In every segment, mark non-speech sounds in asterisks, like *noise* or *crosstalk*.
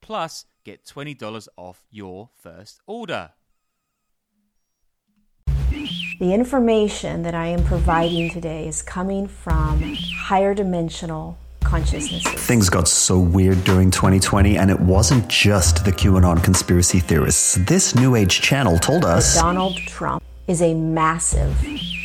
Plus, get $20 off your first order. The information that I am providing today is coming from higher dimensional consciousnesses. Things got so weird during 2020, and it wasn't just the QAnon conspiracy theorists. This New Age channel told us Donald Trump is a massive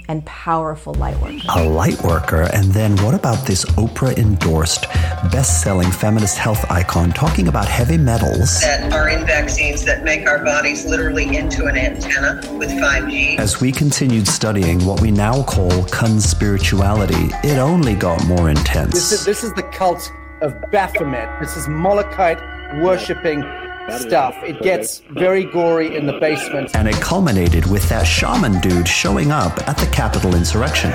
and powerful light worker. A light worker? And then what about this Oprah endorsed, best selling feminist health icon talking about heavy metals? That are in vaccines that make our bodies literally into an antenna with 5G. As we continued studying what we now call conspirituality, it only got more intense. This is, this is the cult of Baphomet. This is Molochite worshipping stuff. It gets very gory in the basement. And it culminated with that shaman dude showing up at the Capitol insurrection.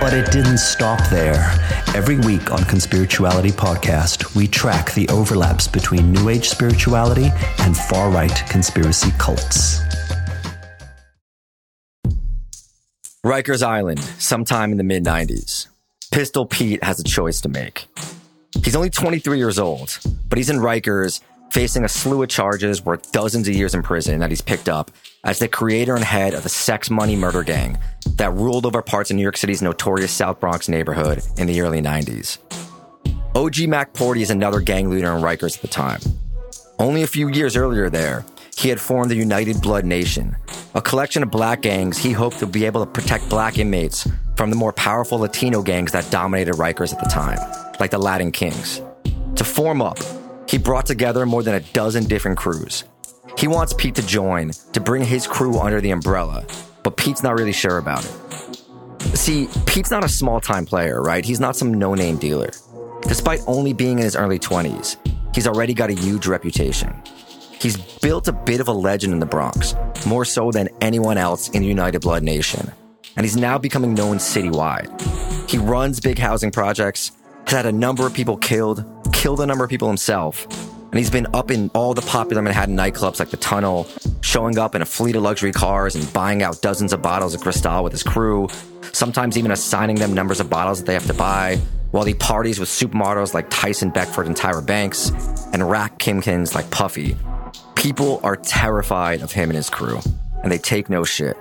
But it didn't stop there. Every week on Conspirituality Podcast, we track the overlaps between New Age spirituality and far right conspiracy cults. Rikers Island, sometime in the mid 90s. Pistol Pete has a choice to make. He's only 23 years old, but he's in Rikers facing a slew of charges worth dozens of years in prison that he's picked up as the creator and head of the sex money murder gang that ruled over parts of New York City's notorious South Bronx neighborhood in the early 90s. OG Mac Portee is another gang leader in Rikers at the time. Only a few years earlier there, he had formed the United Blood Nation, a collection of black gangs he hoped to be able to protect black inmates from the more powerful Latino gangs that dominated Rikers at the time, like the Latin Kings. To form up, he brought together more than a dozen different crews. He wants Pete to join to bring his crew under the umbrella, but Pete's not really sure about it. See, Pete's not a small time player, right? He's not some no name dealer. Despite only being in his early 20s, he's already got a huge reputation. He's built a bit of a legend in the Bronx, more so than anyone else in the United Blood Nation, and he's now becoming known citywide. He runs big housing projects, has had a number of people killed, killed a number of people himself, and he's been up in all the popular Manhattan nightclubs like the Tunnel, showing up in a fleet of luxury cars and buying out dozens of bottles of Cristal with his crew, sometimes even assigning them numbers of bottles that they have to buy, while he parties with supermodels like Tyson Beckford and Tyra Banks, and rack Kimkins like Puffy. People are terrified of him and his crew, and they take no shit.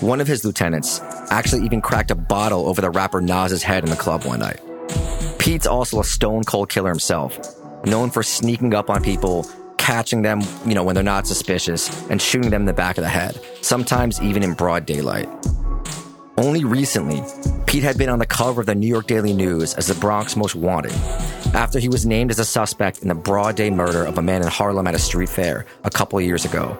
One of his lieutenants actually even cracked a bottle over the rapper Nas's head in the club one night. Pete's also a stone cold killer himself, known for sneaking up on people, catching them, you know, when they're not suspicious, and shooting them in the back of the head, sometimes even in broad daylight. Only recently, Pete had been on the cover of the New York Daily News as the Bronx Most Wanted, after he was named as a suspect in the broad day murder of a man in Harlem at a street fair a couple years ago.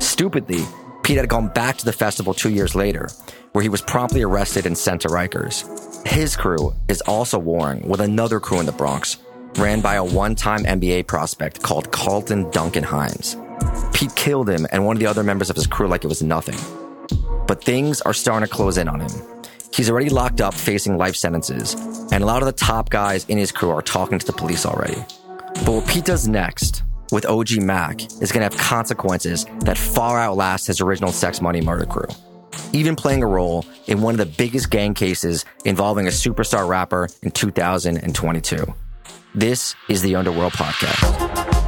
Stupidly, Pete had gone back to the festival two years later, where he was promptly arrested and sent to Rikers. His crew is also warring with another crew in the Bronx, ran by a one time NBA prospect called Carlton Duncan Hines. Pete killed him and one of the other members of his crew like it was nothing. But things are starting to close in on him. He's already locked up facing life sentences, and a lot of the top guys in his crew are talking to the police already. But what Pete does next with OG Mac is going to have consequences that far outlast his original sex money murder crew even playing a role in one of the biggest gang cases involving a superstar rapper in 2022. This is the Underworld Podcast.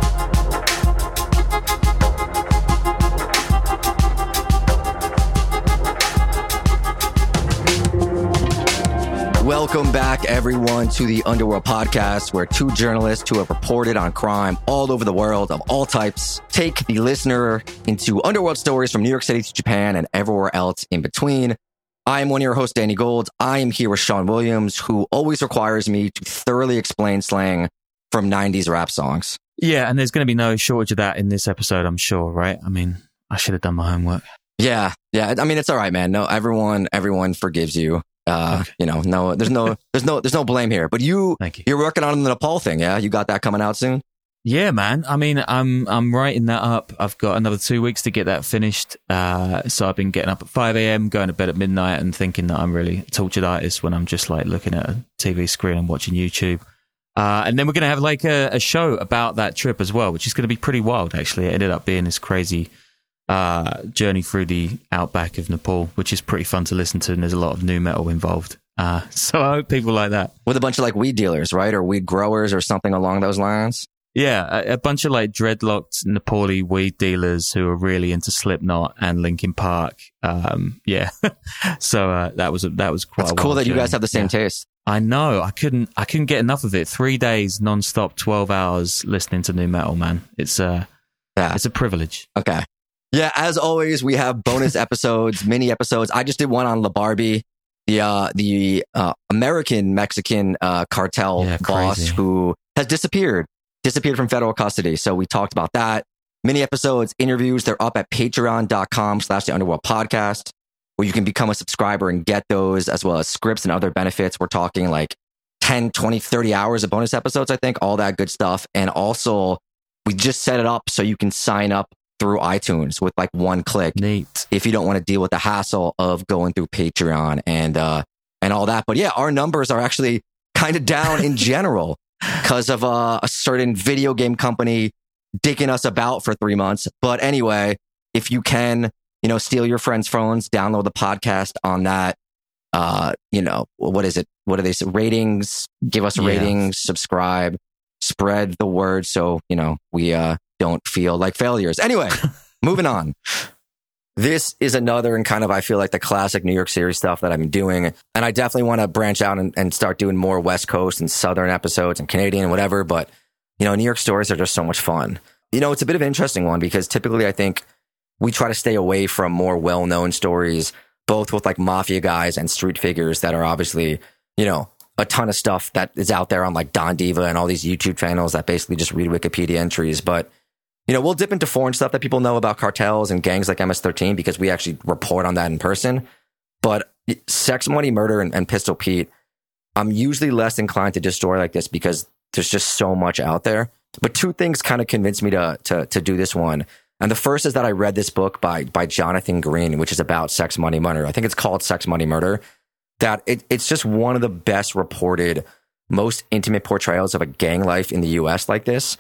Welcome back, everyone, to the Underworld podcast, where two journalists who have reported on crime all over the world of all types take the listener into underworld stories from New York City to Japan and everywhere else in between. I am one of your hosts, Danny Gold. I am here with Sean Williams, who always requires me to thoroughly explain slang from 90s rap songs. Yeah, and there's going to be no shortage of that in this episode, I'm sure, right? I mean, I should have done my homework. Yeah, yeah. I mean, it's all right, man. No, everyone, everyone forgives you. Uh, Okay. you know, no, there's no, *laughs* there's no, there's no blame here. But you, Thank you. you're working on the Nepal thing, yeah? You got that coming out soon? Yeah, man. I mean, I'm I'm writing that up. I've got another two weeks to get that finished. Uh, so I've been getting up at five a.m., going to bed at midnight, and thinking that I'm really a tortured artist when I'm just like looking at a TV screen and watching YouTube. Uh, and then we're going to have like a, a show about that trip as well, which is going to be pretty wild. Actually, it ended up being this crazy uh, journey through the outback of Nepal, which is pretty fun to listen to, and there's a lot of nu metal involved. Uh, *laughs* so I hope people like that. With a bunch of like weed dealers, right? Or weed growers or something along those lines. Yeah, a, a bunch of like dreadlocked Nepali weed dealers who are really into Slipknot and Linkin Park. Um, yeah, *laughs* so uh, that was a, that was quite. It's a cool that you guys have the same Yeah. taste. I know. I couldn't. I couldn't get enough of it. Three days nonstop, twelve hours listening to nu metal. Man, it's uh Yeah. it's a privilege. Okay. Yeah. As always, we have bonus episodes, mini episodes. I just did one on La Barbie, the, uh, the, uh, American Mexican, uh, cartel Yeah, boss crazy. who has disappeared, disappeared from federal custody. So we talked about that. Mini episodes, interviews. They're up at patreon.com slash the underworld podcast where you can become a subscriber and get those as well as scripts and other benefits. We're talking like 10, 20, 30 hours of bonus episodes, I think, all that good stuff. And also we just set it up so you can sign up through iTunes with like one click Neat. if you don't want to deal with the hassle of going through Patreon and, uh, and all that. But yeah, our numbers are actually kind of down in *laughs* general because of uh, a certain video game company dicking us about for three months. But anyway, if you can, you know, steal your friends' phones, download the podcast on that. Uh, you know, what is it? What do they say? Ratings, give us Yeah. ratings, subscribe, spread the word. So, you know, we, uh, don't feel like failures. Anyway, *laughs* moving on. This is another and kind of, I feel like the classic New York City stuff that I've been doing. And I definitely want to branch out and, and start doing more West Coast and Southern episodes and Canadian and whatever. But, you know, New York stories are just so much fun. You know, it's a bit of an interesting one because typically I think we try to stay away from more well known stories, both with like mafia guys and street figures that are obviously, you know, a ton of stuff that is out there on like Don Diva and all these YouTube channels that basically just read Wikipedia entries. But, you know, we'll dip into foreign stuff that people know about cartels and gangs like MS-13 because we actually report on that in person. But sex, money, murder, and, and Pistol Pete, I'm usually less inclined to do story like this because there's just so much out there. But two things kind of convinced me to, to, to do this one. And the first is that I read this book by, by Jonathan Green, which is about sex, money, murder. I think it's called Sex, Money, Murder. That it, it's just one of the best reported, most intimate portrayals of a gang life in the US like this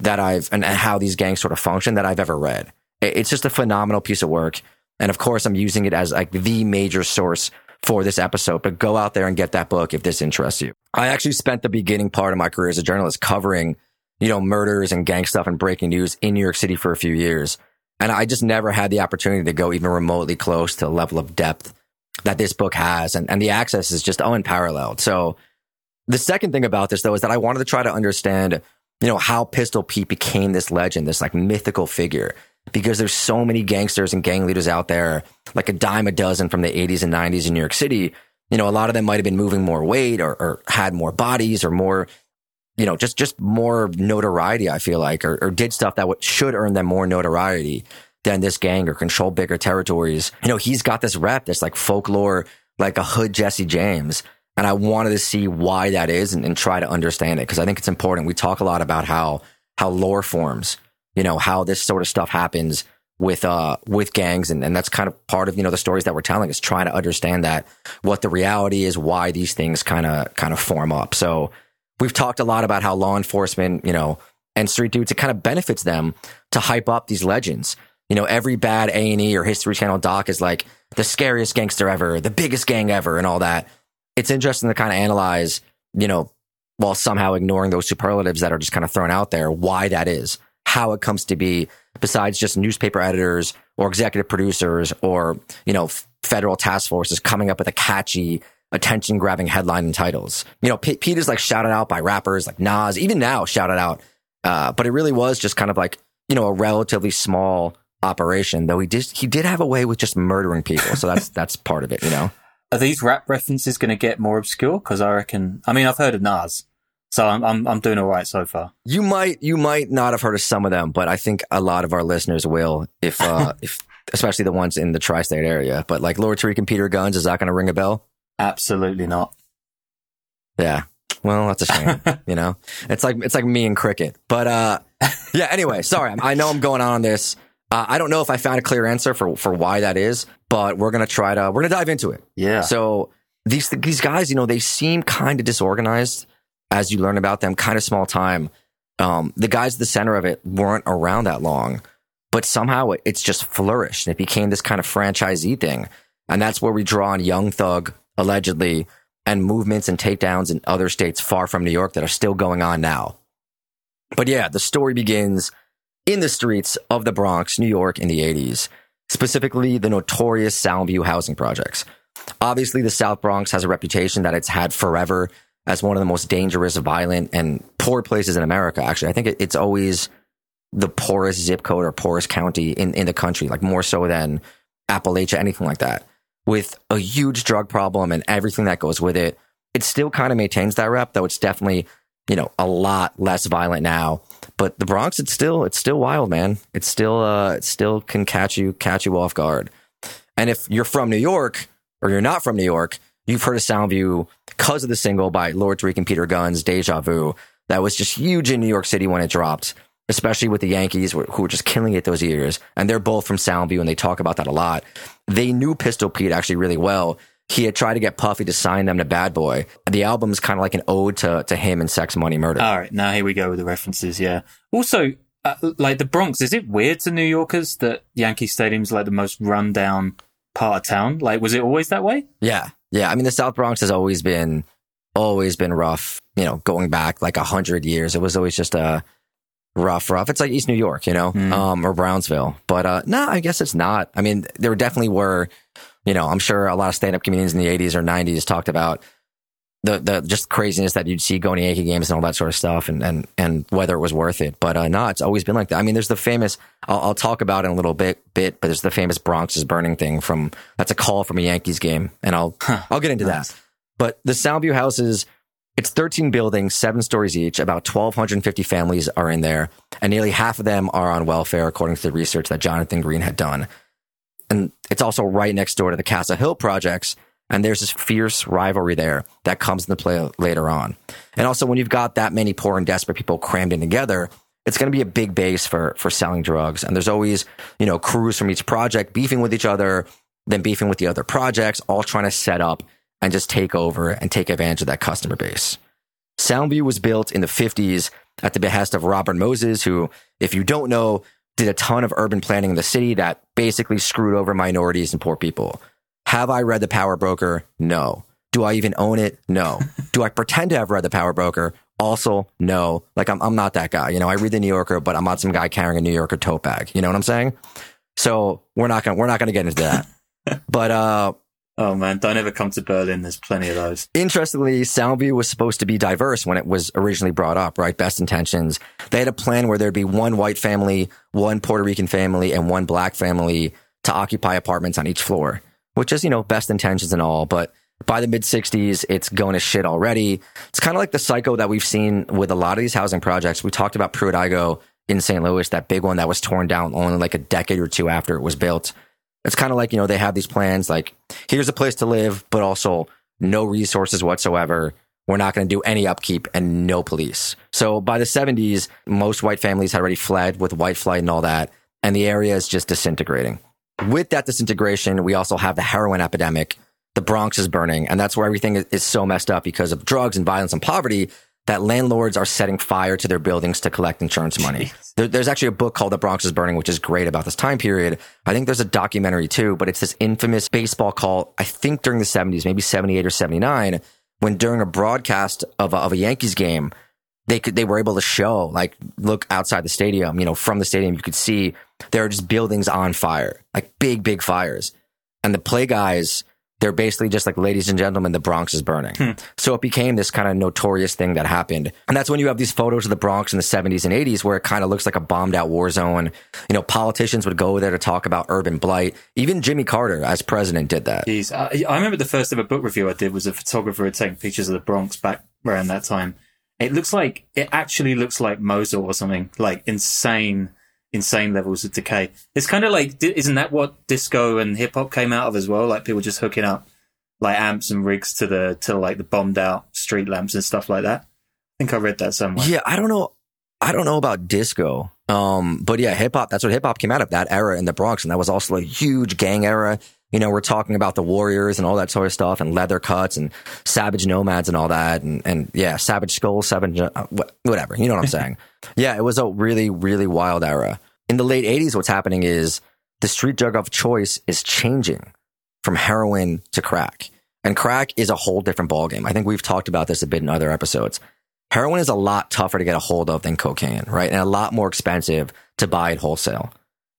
that I've, and how these gangs sort of function that I've ever read. It's just a phenomenal piece of work. And of course, I'm using it as like the major source for this episode, but go out there and get that book if this interests you. I actually spent the beginning part of my career as a journalist covering, you know, murders and gang stuff and breaking news in New York City for a few years. And I just never had the opportunity to go even remotely close to the level of depth that this book has. And, and the access is just unparalleled. So the second thing about this though is that I wanted to try to understand, you know, how Pistol Pete became this legend, this like mythical figure. Because there's so many gangsters and gang leaders out there, like a dime a dozen from the 80s and 90s in New York City. You know, a lot of them might have been moving more weight or, or had more bodies or more, you know, just just more notoriety. I feel like, or, or did stuff that should earn them more notoriety than this gang or control bigger territories. You know, he's got this rep, this like folklore, like a hood Jesse James. And I wanted to see why that is and, and try to understand it because I think it's important. We talk a lot about how how lore forms, you know, how this sort of stuff happens with uh with gangs and, and that's kind of part of, you know, the stories that we're telling is trying to understand that what the reality is, why these things kind of kind of form up. So we've talked a lot about how law enforcement, you know, and street dudes, it kind of benefits them to hype up these legends. You know, every bad A and E or History Channel doc is like the scariest gangster ever, the biggest gang ever, and all that. It's interesting to kind of analyze, you know, while somehow ignoring those superlatives that are just kind of thrown out there, why that is, how it comes to be, besides just newspaper editors or executive producers or, you know, federal task forces coming up with a catchy, attention grabbing headline and titles. You know, P- Pete is like shouted out by rappers like Nas, even now shouted out. Uh, but it really was just kind of like, you know, a relatively small operation, though he did, he did have a way with just murdering people. So that's, *laughs* that's part of it, you know? Are these rap references going to get more obscure? Cause I reckon, I mean, I've heard of Nas. So I'm, I'm, I'm doing all right so far. You might, you might not have heard of some of them, but I think a lot of our listeners will if, uh, *laughs* if, especially the ones in the tri-state area. But like Lord Tariq and Peter Gunz, is that going to ring a bell? Absolutely not. Yeah. Well, that's a shame. *laughs* you know, it's like it's like me and cricket. But uh, yeah. Anyway, sorry. I know I'm going on on this. Uh, I don't know if I found a clear answer for for why that is, but we're gonna try to we're gonna dive into it. Yeah. So these these guys, you know, they seem kind of disorganized as you learn about them. Kind of small time. Um, the guys at the center of it weren't around that long, but somehow it, it's just flourished. and It became this kind of franchisee thing, and that's where we draw on Young Thug allegedly and movements and takedowns in other states far from New York that are still going on now. But yeah, the story begins in the streets of the Bronx, New York in the 80s, specifically the notorious Soundview housing projects. Obviously, the South Bronx has a reputation that it's had forever as one of the most dangerous, violent, and poor places in America. Actually, I think it's always the poorest zip code or poorest county in, in the country, like more so than Appalachia, anything like that with a huge drug problem and everything that goes with it, it still kind of maintains that rep, though it's definitely, you know, a lot less violent now. But the Bronx, it's still, it's still wild, man. It's still, uh, it still can catch you, catch you off guard. And if you're from New York or you're not from New York, you've heard of Soundview because of the single by Lord Tariq and Peter Gunz, Deja Vu, that was just huge in New York City when it dropped especially with the Yankees who were just killing it those years. And they're both from Soundview and they talk about that a lot. They knew Pistol Pete actually really well. He had tried to get Puffy to sign them to Bad Boy. The album's kind of like an ode to, to him and Sex Money Murder. All right. Now here we go with the references. Yeah. Also, uh, like the Bronx, is it weird to New Yorkers that Yankee Stadium's like the most rundown part of town? Like, was it always that way? Yeah. Yeah. I mean, the South Bronx has always been, always been rough, you know, going back like a hundred years. It was always just a, rough, rough. It's like East New York, you know, mm. um, or Brownsville. But uh, no, I guess it's not. I mean, there definitely were, you know, I'm sure a lot of stand up comedians in the 80s or 90s talked about the the just craziness that you'd see going to Yankee games and all that sort of stuff, and and and whether it was worth it. But uh, no, it's always been like that. I mean, there's the famous. I'll, I'll talk about it in a little bit, bit, but there's the famous Bronx is burning thing from that's a call from a Yankees game, and I'll huh. I'll get into nice. that. But the Soundview houses it's 13 buildings, seven stories each. About 1,250 families are in there, and nearly half of them are on welfare, according to the research that Jonathan Green had done. And it's also right next door to the Castle Hill projects, and there's this fierce rivalry there that comes into play later on. And also, when you've got that many poor and desperate people crammed in together, it's going to be a big base for for selling drugs. And there's always, you know, crews from each project beefing with each other, then beefing with the other projects, all trying to set up and just take over and take advantage of that customer base. Soundview was built in the 50s at the behest of Robert Moses, who, if you don't know, did a ton of urban planning in the city that basically screwed over minorities and poor people. Have I read The Power Broker? No. Do I even own it? No. *laughs* Do I pretend to have read The Power Broker? Also, no. Like I'm, I'm not that guy. You know, I read the New Yorker, but I'm not some guy carrying a New Yorker tote bag. You know what I'm saying? So we're not gonna, we're not gonna get into that. *laughs* but, uh, Oh man, don't ever come to Berlin. There's plenty of those. Interestingly, Soundview was supposed to be diverse when it was originally brought up, right? Best intentions. They had a plan where there'd be one white family, one Puerto Rican family, and one black family to occupy apartments on each floor, which is, you know, best intentions and all. But by the mid 60s, it's going to shit already. It's kind of like the cycle that we've seen with a lot of these housing projects. We talked about Pruitt-Igoe in St. Louis, that big one that was torn down only like a decade or two after it was built. It's kind of like, you know, they have these plans like, here's a place to live, but also no resources whatsoever. We're not going to do any upkeep and no police. So by the 70s, most white families had already fled with white flight and all that. And the area is just disintegrating. With that disintegration, we also have the heroin epidemic. The Bronx is burning. And that's where everything is so messed up because of drugs and violence and poverty that landlords are setting fire to their buildings to collect insurance money. There, there's actually a book called The Bronx is Burning, which is great about this time period. I think there's a documentary too, but it's this infamous baseball call, I think during the 70s, maybe 78 or 79, when during a broadcast of a, of a Yankees game, they could, they were able to show, like, look outside the stadium, you know, from the stadium, you could see there are just buildings on fire, like big, big fires. And the play guys They're basically just like, ladies and gentlemen, the Bronx is burning. Hmm. So it became this kind of notorious thing that happened. And that's when you have these photos of the Bronx in the 70s and 80s where it kind of looks like a bombed out war zone. You know, politicians would go there to talk about urban blight. Even Jimmy Carter, as president, did that. Jeez, I, I remember the first ever book review I did was a photographer had taken pictures of the Bronx back around that time. It looks like it actually looks like Mosul or something, like insane, insane levels of decay. It's kind of like, isn't that what disco and hip hop came out of as well? Like people just hooking up like amps and rigs to the to like the bombed out street lamps and stuff like that. I think I read that somewhere. Yeah, I don't know. I don't know about disco. Um, but yeah, hip hop, that's what hip hop came out of that era in the Bronx. And that was also a huge gang era. You know, we're talking about the Warriors and all that sort of stuff and leather cuts and savage nomads and all that. And, and yeah, savage skull, savage, uh, whatever. You know what I'm saying? *laughs* yeah, it was a really, really wild era. In the late 80s, what's happening is the street drug of choice is changing from heroin to crack. And crack is a whole different ballgame. I think we've talked about this a bit in other episodes. Heroin is a lot tougher to get a hold of than cocaine, right? And a lot more expensive to buy at wholesale.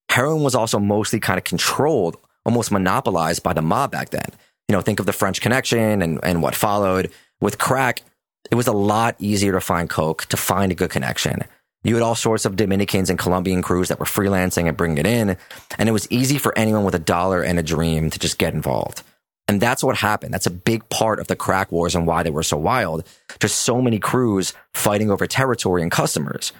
Heroin was also mostly kind of controlled, almost monopolized by the mob back then. You know, think of the French Connection and, and what followed. With crack, it was a lot easier to find coke, to find a good connection. You had all sorts of Dominicans and Colombian crews that were freelancing and bringing it in. And it was easy for anyone with a dollar and a dream to just get involved. And that's what happened. That's a big part of the crack wars and why they were so wild. Just so many crews fighting over territory and customers.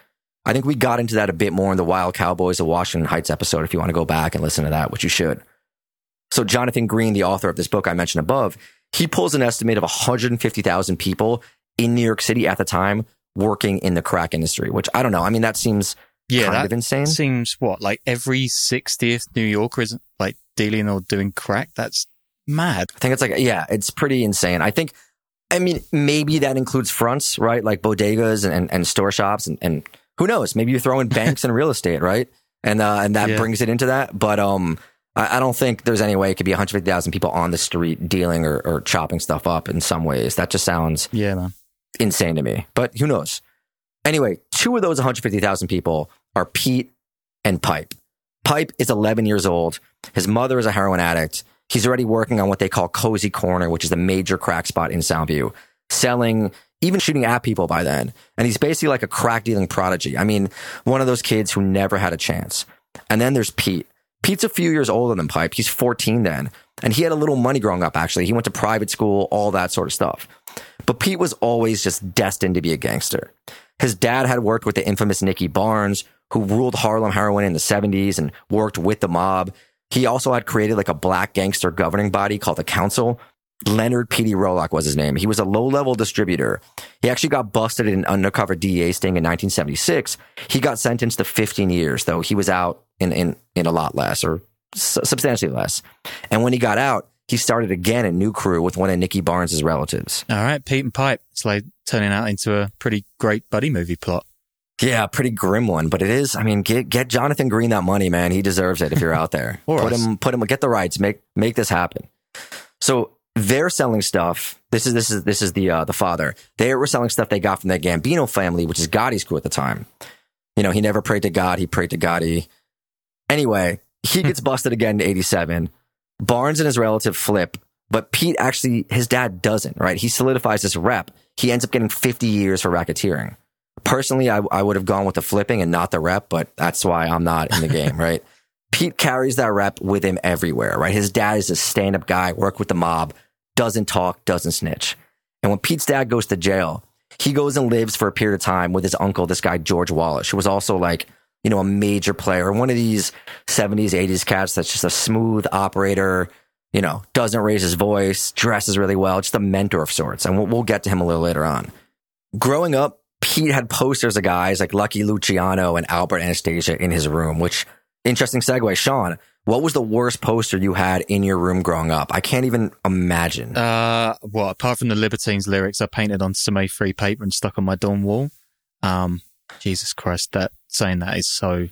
I think we got into that a bit more in the Wild Cowboys of Washington Heights episode. If you want to go back and listen to that, which you should. So Jonathan Green, the author of this book I mentioned above, he pulls an estimate of 150,000 people in New York City at the time working in the crack industry, which I don't know. I mean, that seems yeah, kind that of insane. seems what like every sixtieth New Yorker is like dealing or doing crack. That's mad. I think it's like, yeah, it's pretty insane. I think, I mean, maybe that includes fronts, right? Like bodegas and, and, and store shops and, and who knows? Maybe you throw in *laughs* banks and real estate, right? And, uh, and that Yeah. brings it into that. But, um, I, I don't think there's any way it could be 150,000 people on the street dealing or, or chopping stuff up in some ways. That just sounds Yeah, man. Insane to me, but who knows? Anyway, two of those 150,000 people are Pete and Pipe. Pipe is 11 years old. His mother is a heroin addict. He's already working on what they call Cozy Corner, which is a major crack spot in Soundview, selling, even shooting at people by then. And he's basically like a crack dealing prodigy. I mean, one of those kids who never had a chance. And then there's Pete. Pete's a few years older than Pipe. He's 14 then. And he had a little money growing up, actually. He went to private school, all that sort of stuff. But Pete was always just destined to be a gangster. His dad had worked with the infamous Nicky Barnes, who ruled Harlem heroin in the 70s and worked with the mob. He also had created like a black gangster governing body called the Council. Leonard P.D. Rollock was his name. He was a low level distributor. He actually got busted in an undercover DEA sting in 1976. He got sentenced to 15 years, though he was out in, in, in a lot less or substantially less. And when he got out, he started again a new crew with one of Nicky Barnes' relatives. All right, Pete and Pipe. It's like turning out into a pretty great buddy movie plot. Yeah, pretty grim one, but it is. I mean, get get Jonathan Green that money, man. He deserves it if you're out there. *laughs* Put us. him, put him, get the rights, make make this happen. So they're selling stuff. This is this is this is the uh, the father. They were selling stuff they got from the Gambino family, which is Gotti's crew at the time. You know, he never prayed to God; he prayed to Gotti. Anyway, he gets *laughs* busted again in '87. Barnes and his relative flip, but Pete actually, his dad doesn't. Right? He solidifies this rep. He ends up getting 50 years for racketeering. Personally, I, I would have gone with the flipping and not the rep, but that's why I'm not in the game, *laughs* right? Pete carries that rep with him everywhere, right? His dad is a stand up guy, worked with the mob, doesn't talk, doesn't snitch. And when Pete's dad goes to jail, he goes and lives for a period of time with his uncle, this guy, George Wallace, who was also like, you know, a major player, one of these 70s, 80s cats that's just a smooth operator, you know, doesn't raise his voice, dresses really well, just a mentor of sorts. And we'll, we'll get to him a little later on. Growing up, Pete had posters of guys like Lucky Luciano and Albert Anastasia in his room, which interesting segue. Sean, what was the worst poster you had in your room growing up? I can't even imagine. Uh, well, apart from the Libertines lyrics, I painted on some A3 paper and stuck on my dorm wall. Um, Jesus Christ, that saying that is so.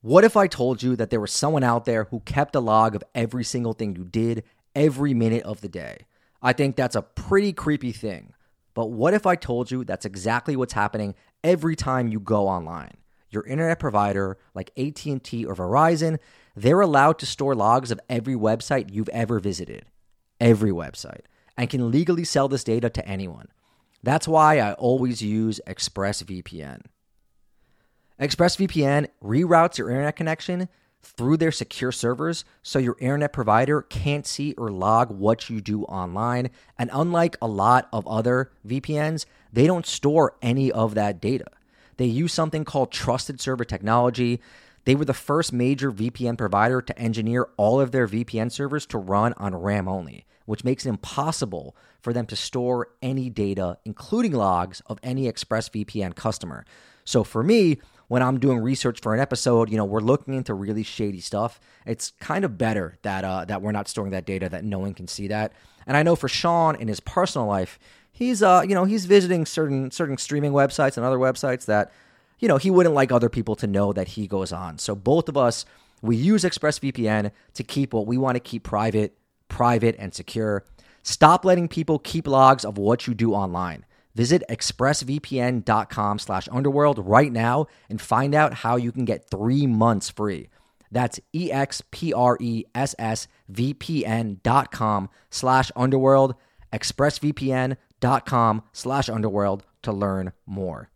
What if I told you that there was someone out there who kept a log of every single thing you did every minute of the day? I think that's a pretty creepy thing. But what if I told you that's exactly what's happening every time you go online? your internet provider like AT&T or Verizon, they're allowed to store logs of every website you've ever visited. Every website. And can legally sell this data to anyone. That's why I always use ExpressVPN. ExpressVPN reroutes your internet connection through their secure servers so your internet provider can't see or log what you do online. And unlike a lot of other VPNs, they don't store any of that data. They use something called trusted server technology. They were the first major VPN provider to engineer all of their VPN servers to run on RAM only, which makes it impossible for them to store any data, including logs of any ExpressVPN customer. So for me, when I'm doing research for an episode, you know, we're looking into really shady stuff. It's kind of better that uh, that we're not storing that data, that no one can see that. And I know for Sean in his personal life, he's uh, you know, he's visiting certain certain streaming websites and other websites that, you know, he wouldn't like other people to know that he goes on. So both of us, we use ExpressVPN to keep what we want to keep private, private and secure. Stop letting people keep logs of what you do online. Visit expressvpn.com slash underworld right now and find out how you can get three months free. That's E-X-P-R-E-S-S-V-P-N dot com slash underworld, expressvpn.com slash underworld to learn more.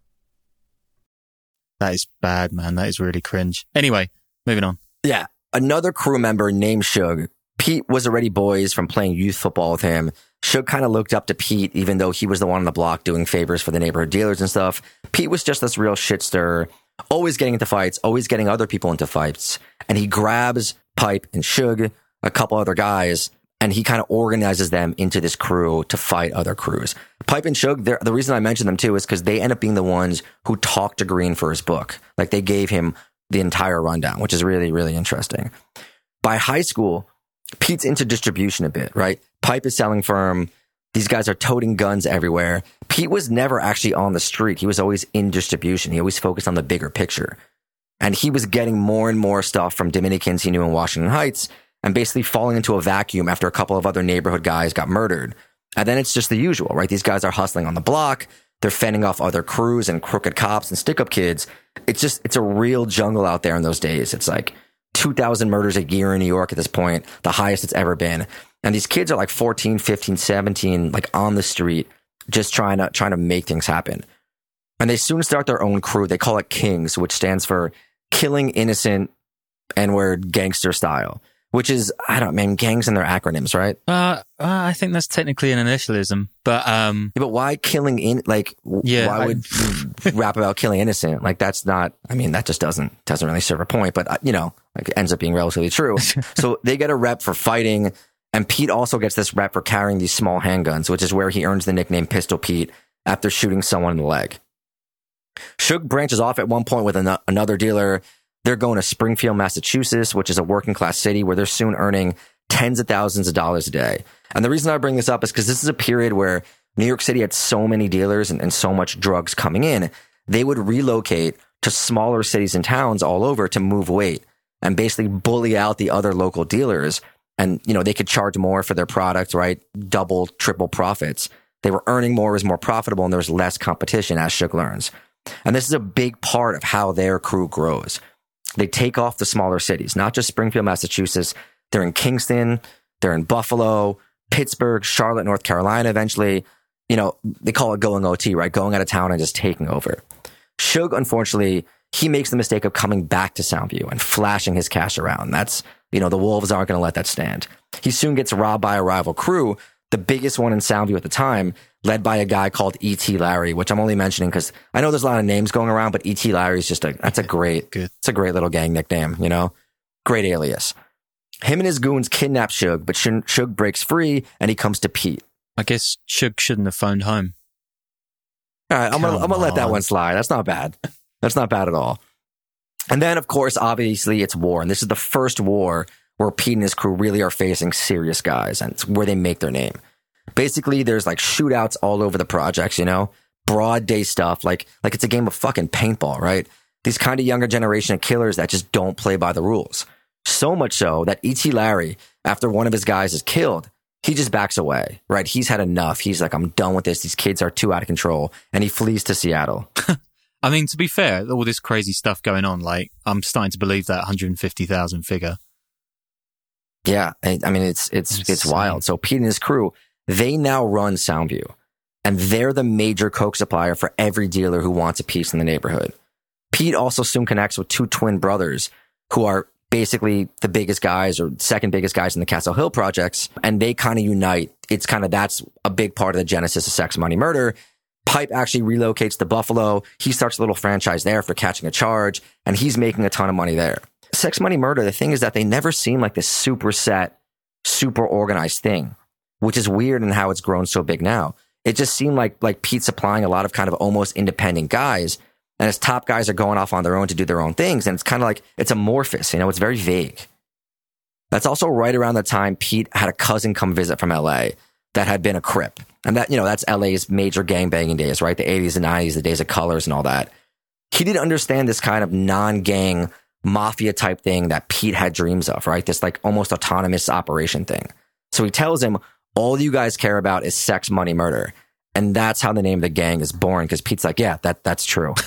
That is bad, man. That is really cringe. Anyway, moving on. Yeah. Another crew member named Shug. Pete was already boys from playing youth football with him. Shug kind of looked up to Pete, even though he was the one on the block doing favors for the neighborhood dealers and stuff. Pete was just this real shit stirrer, always getting into fights, always getting other people into fights. And he grabs Pipe and Shug, a couple other guys, and he kind of organizes them into this crew to fight other crews. Pipe and Shug, the reason I mention them too is because they end up being the ones who talked to Green for his book. Like they gave him the entire rundown, which is really, really interesting. By high school, Pete's into distribution a bit, right? Pipe is selling firm. These guys are toting guns everywhere. Pete was never actually on the street. He was always in distribution. He always focused on the bigger picture. And he was getting more and more stuff from Dominicans he knew in Washington Heights and basically falling into a vacuum after a couple of other neighborhood guys got murdered. And then it's just the usual, right? These guys are hustling on the block. They're fending off other crews and crooked cops and stick up kids. It's just, it's a real jungle out there in those days. It's like 2,000 murders a year in New York at this point, the highest it's ever been. And these kids are like 14, 15, 17, like on the street, just trying to, trying to make things happen. And they soon start their own crew. They call it Kings, which stands for killing innocent N word gangster style which is I don't mean gangs and their acronyms, right? Uh, uh, I think that's technically an initialism, but um, yeah, but why killing in like yeah, why I, would rap about killing innocent? Like that's not. I mean, that just doesn't doesn't really serve a point. But uh, you know, like it ends up being relatively true. *laughs* so they get a rep for fighting, and Pete also gets this rep for carrying these small handguns, which is where he earns the nickname Pistol Pete after shooting someone in the leg. Shug branches off at one point with an- another dealer they're going to Springfield, Massachusetts, which is a working class city where they're soon earning tens of thousands of dollars a day. And the reason I bring this up is because this is a period where New York City had so many dealers and, and so much drugs coming in, they would relocate to smaller cities and towns all over to move weight and basically bully out the other local dealers. And, you know, they could charge more for their product, right? Double, triple profits. They were earning more, was more profitable, and there was less competition as Shug learns. And this is a big part of how their crew grows. They take off the smaller cities, not just Springfield, Massachusetts. They're in Kingston, they're in Buffalo, Pittsburgh, Charlotte, North Carolina eventually. You know, they call it going OT, right? Going out of town and just taking over. Shug, unfortunately, he makes the mistake of coming back to Soundview and flashing his cash around. That's, you know, the Wolves aren't going to let that stand. He soon gets robbed by a rival crew, the biggest one in Soundview at the time, led by a guy called E.T. Larry, which I'm only mentioning because I know there's a lot of names going around, but E.T. Larry is just a, that's a great, Good. it's a great little gang nickname, you know? Great alias. Him and his goons kidnap Shug, but Shug breaks free and he comes to Pete. I guess Shug shouldn't have phoned home. All right, I'm gonna, I'm gonna let that one slide. That's not bad. That's not bad at all. And then, of course, obviously, it's war. And this is the first war where Pete and his crew really are facing serious guys and it's where they make their name. Basically, there's like shootouts all over the projects, you know, broad day stuff. Like, like it's a game of fucking paintball, right? These kind of younger generation of killers that just don't play by the rules. So much so that E.T. Larry, after one of his guys is killed, he just backs away, right? He's had enough. He's like, I'm done with this. These kids are too out of control. And he flees to Seattle. *laughs* I mean, to be fair, all this crazy stuff going on, like I'm starting to believe that 150,000 figure. Yeah, I, I mean it's it's it's Insane. wild. So Pete and his crew, they now run Soundview, and they're the major coke supplier for every dealer who wants a piece in the neighborhood. Pete also soon connects with two twin brothers who are basically the biggest guys or second biggest guys in the Castle Hill projects, and they kind of unite. It's kind of that's a big part of the genesis of Sex Money Murder. Pipe actually relocates to Buffalo. He starts a little franchise there for catching a charge, and he's making a ton of money there. Sex Money Murder, the thing is that they never seem like this super set, super organized thing, which is weird in how it's grown so big now. It just seemed like like Pete supplying a lot of kind of almost independent guys, and his top guys are going off on their own to do their own things, and it's kind of like it's amorphous, you know, it's very vague. That's also right around the time Pete had a cousin come visit from LA that had been a Crip. And that, you know, that's LA's major gangbanging days, right? The 80s and 90s, the days of colors and all that. He didn't understand this kind of non gang mafia type thing that Pete had dreams of, right? This like almost autonomous operation thing. So he tells him, all you guys care about is sex, money, murder. And that's how the name of the gang is born. Cause Pete's like, yeah, that, that's true. *laughs*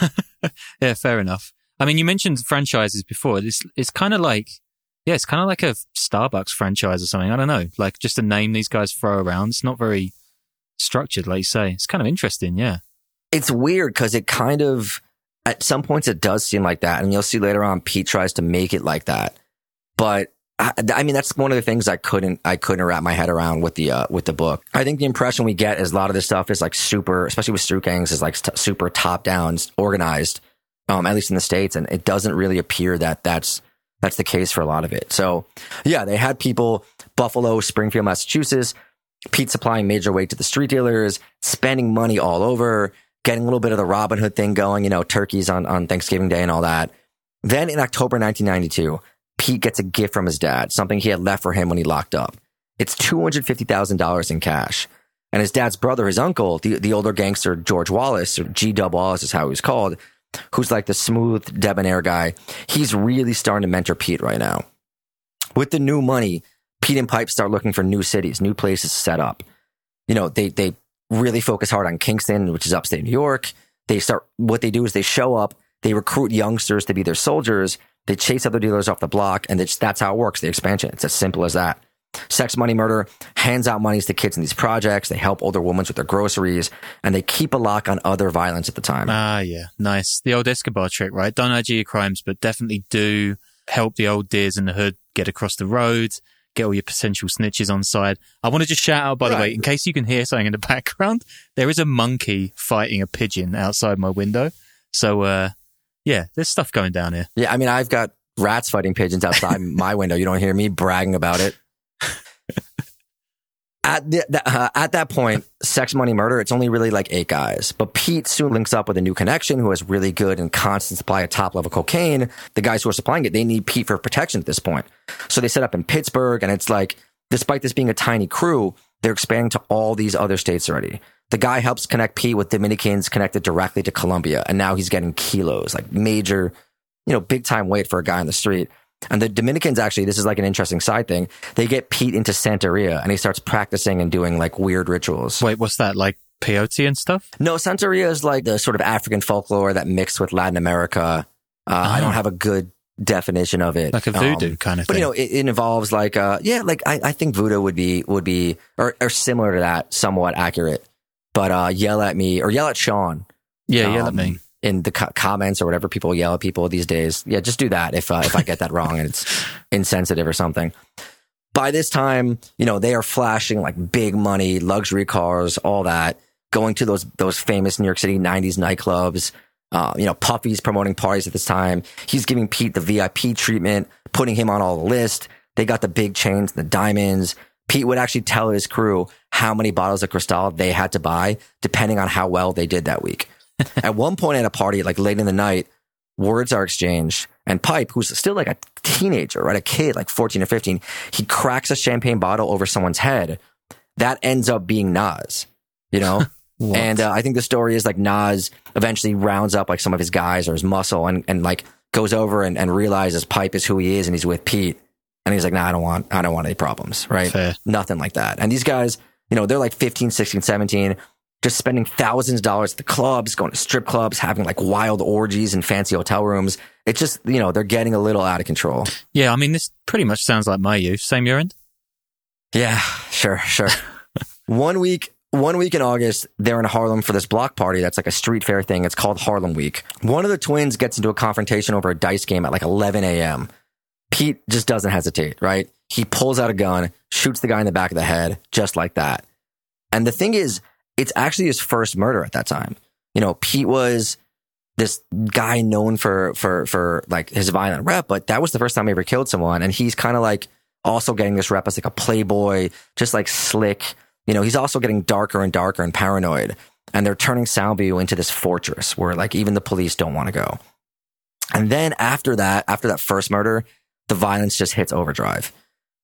Yeah, fair enough. I mean, you mentioned franchises before. It's it's kind of like yeah, it's kind of like a Starbucks franchise or something. I don't know, like just a name these guys throw around. It's not very structured, like you say. It's kind of interesting. Yeah, it's weird because it kind of at some points it does seem like that, and you'll see later on Pete tries to make it like that. But I, I mean, that's one of the things I couldn't I couldn't wrap my head around with the uh, with the book. I think the impression we get is a lot of this stuff is like super, especially with Street Gangs, is like st- super top down, organized. Um, at least in the states, and it doesn't really appear that that's that's the case for a lot of it. So, yeah, they had people Buffalo, Springfield, Massachusetts. Pete supplying major weight to the street dealers, spending money all over, getting a little bit of the Robin Hood thing going, you know, turkeys on, on Thanksgiving Day and all that. Then in October 1992, Pete gets a gift from his dad, something he had left for him when he locked up. It's $250,000 in cash. And his dad's brother, his uncle, the, the older gangster George Wallace, or G Dub Wallace is how he was called, who's like the smooth, debonair guy, he's really starting to mentor Pete right now. With the new money, Pete and Pipe start looking for new cities, new places to set up. You know, they, they really focus hard on Kingston, which is upstate New York. They start, what they do is they show up, they recruit youngsters to be their soldiers, they chase other dealers off the block, and that's how it works, the expansion. It's as simple as that. Sex, money, murder hands out monies to kids in these projects. They help older women with their groceries, and they keep a lock on other violence at the time. ah, yeah, nice. The old Escobar trick, right? Don't IG your crimes, but definitely do help the old dears in the hood get across the road. Get all your potential snitches on side. I want to just shout out, by the way, in case you can hear something in the *laughs* background, there is a monkey fighting a pigeon outside my window. So, uh, yeah, there's stuff going down here. Yeah, I mean, I've got rats fighting pigeons outside *laughs* my window. You don't hear me bragging about it. At the, the, uh, at that point, sex, money, murder, it's only really like eight guys. But Pete soon links up with a new connection who has really good and constant supply of top level cocaine. The guys who are supplying it, they need Pete for protection at this point. So they set up in Pittsburgh, and it's like, despite this being a tiny crew, they're expanding to all these other states already. The guy helps connect Pete with Dominicans connected directly to Colombia, and now he's getting kilos, like major, you know, big time weight for a guy on the street. And the Dominicans actually, this is like an interesting side thing. They get Pete into Santeria and he starts practicing and doing like weird rituals. Wait, what's that? Like peyote and stuff? No, Santeria is like the sort of African folklore that mixed with Latin America. Uh, I Oh. don't have a good definition of it. Like a voodoo Um, kind of but thing. But you know, it, it involves like, uh, yeah, like I, I think voodoo would be, would be, or, or similar to that, somewhat accurate. But, uh, yell at me or yell at Sean yeah, yeah, let um, me. In the co- comments or whatever people yell at people these days. Yeah, just do that if uh, if I get that wrong and it's *laughs* insensitive or something. By this time, you know they are flashing like big money, luxury cars, all that, going to those those famous New York City '90s nightclubs. Uh, you know, Puffy's promoting parties at this time. He's giving Pete the VIP treatment, putting him on all the list. They got the big chains, and the diamonds. Pete would actually tell his crew how many bottles of Cristal they had to buy, depending on how well they did that week. *laughs* At one point at a party, like late in the night, words are exchanged. And Pipe, who's still like a teenager, right? A kid, like 14 or 15, he cracks a champagne bottle over someone's head. That ends up being Nas, you know? *laughs* And uh, I think the story is like Nas eventually rounds up like some of his guys or his muscle and, and like goes over and, and realizes Pipe is who he is and he's with Pete. And he's like, nah, I don't want, I don't want any problems, right? Fair. Nothing like that. And these guys, you know, they're like 15, 16, 17. Just spending thousands of dollars at the clubs, going to strip clubs, having like wild orgies in fancy hotel rooms. It's just, you know, they're getting a little out of control. Yeah, I mean, this pretty much sounds like my youth. Same your end? Yeah, sure, sure. *laughs* one week, one week in August, they're in Harlem for this block party. That's like a street fair thing. It's called Harlem Week. One of the twins gets into a confrontation over a dice game at like 11 a.m. Pete just doesn't hesitate, right? He pulls out a gun, shoots the guy in the back of the head, just like that. And the thing is, it's actually his first murder at that time. You know, Pete was this guy known for for for like his violent rep, but that was the first time he ever killed someone, and he's kind of like also getting this rep as like a playboy, just like slick. You know, he's also getting darker and darker and paranoid, and they're turning Soundview into this fortress where like even the police don't want to go. And then after that, after that first murder, the violence just hits overdrive.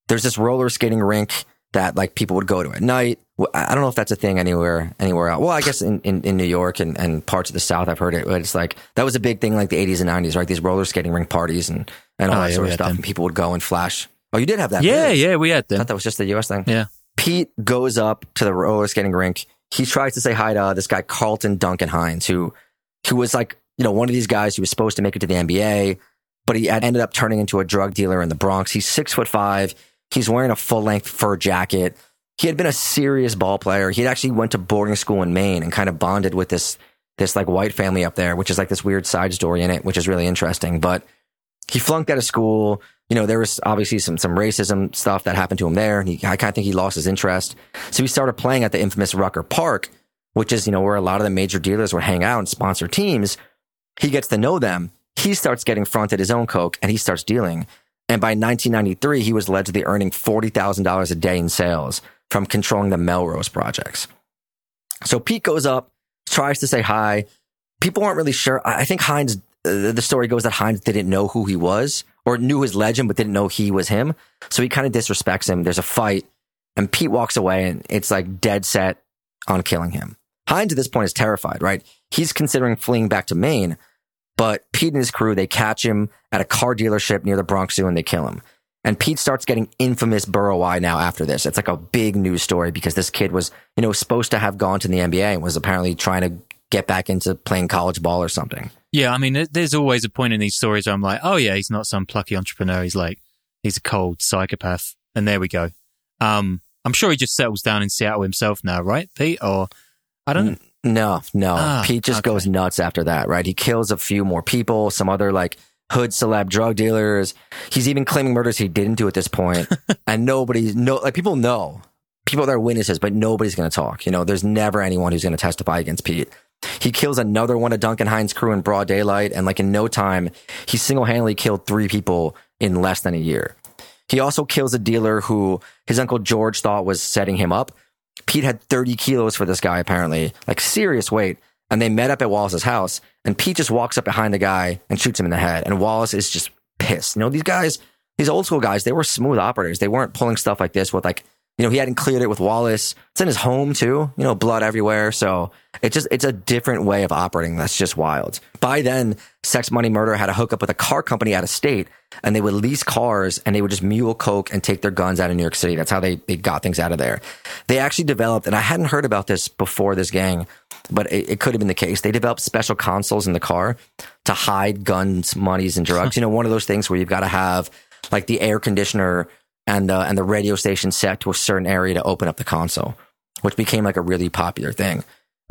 There's this roller skating rink that like people would go to at night. I don't know if that's a thing anywhere, anywhere else. Well, I guess in, in, in New York and, and parts of the South, I've heard it, but it's like, that was a big thing like the 80s and 90s, right? These roller skating rink parties and, and all Oh, that yeah, sort of stuff. them. And people would go and flash. Oh, you did have that? Yeah, really? yeah, we had thought that was just the US thing. Yeah. Pete goes up to the roller skating rink. He tries to say hi to uh, this guy, Carlton Duncan Hines, who, who was like, you know, one of these guys who was supposed to make it to the NBA, but he had ended up turning into a drug dealer in the Bronx. He's six foot five. He's wearing a full length fur jacket. He had been a serious ball player. He had actually went to boarding school in Maine and kind of bonded with this, this like white family up there, which is like this weird side story in it, which is really interesting. But he flunked out of school. You know, there was obviously some some racism stuff that happened to him there, and he, I kind of think he lost his interest. So he started playing at the infamous Rucker Park, which is you know where a lot of the major dealers would hang out and sponsor teams. He gets to know them. He starts getting fronted his own coke, and he starts dealing. And by 1993, he was allegedly earning forty thousand dollars a day in sales from controlling the Melrose projects. So Pete goes up, tries to say hi. People aren't really sure. I think Hines, uh, the story goes that Hines didn't know who he was or knew his legend, but didn't know he was him. So he kind of disrespects him. There's a fight and Pete walks away and it's like dead set on killing him. Hines at this point is terrified, right? He's considering fleeing back to Maine, but Pete and his crew, they catch him at a car dealership near the Bronx Zoo and they kill him. And Pete starts getting infamous Borough Eye now after this. It's like a big news story because this kid was, you know, supposed to have gone to the NBA and was apparently trying to get back into playing college ball or something. Yeah, I mean, there's always a point in these stories where I'm like, oh yeah, he's not some plucky entrepreneur. He's like, he's a cold psychopath. And there we go. Um, I'm sure he just settles down in Seattle himself now, right, Pete? Or I don't. No, no. Ah, Pete just okay. goes nuts after that, right? He kills a few more people, some other like hood celeb drug dealers. He's even claiming murders he didn't do at this point. *laughs* and nobody, no, like people know. People that are witnesses, but nobody's going to talk. You know, there's never anyone who's going to testify against Pete. He kills another one of Duncan Hines' crew in broad daylight. And like in no time, he single handedly killed three people in less than a year. He also kills a dealer who his uncle George thought was setting him up. Pete had 30 kilos for this guy, apparently, like serious weight. And they met up at Wallace's house. And Pete just walks up behind the guy and shoots him in the head. And Wallace is just pissed. You know, these guys, these old school guys, they were smooth operators. They weren't pulling stuff like this with like, you know, he hadn't cleared it with Wallace. It's in his home too, you know, blood everywhere. So it's just, it's a different way of operating. That's just wild. By then, Sex Money Murder had a hookup with a car company out of state and they would lease cars and they would just mule coke and take their guns out of New York City. That's how they, they got things out of there. They actually developed, and I hadn't heard about this before this gang, but it, it could have been the case. They developed special consoles in the car to hide guns, monies, and drugs. you know, one of those things where you've got to have like the air conditioner and the, and the radio station set to a certain area to open up the console, which became like a really popular thing.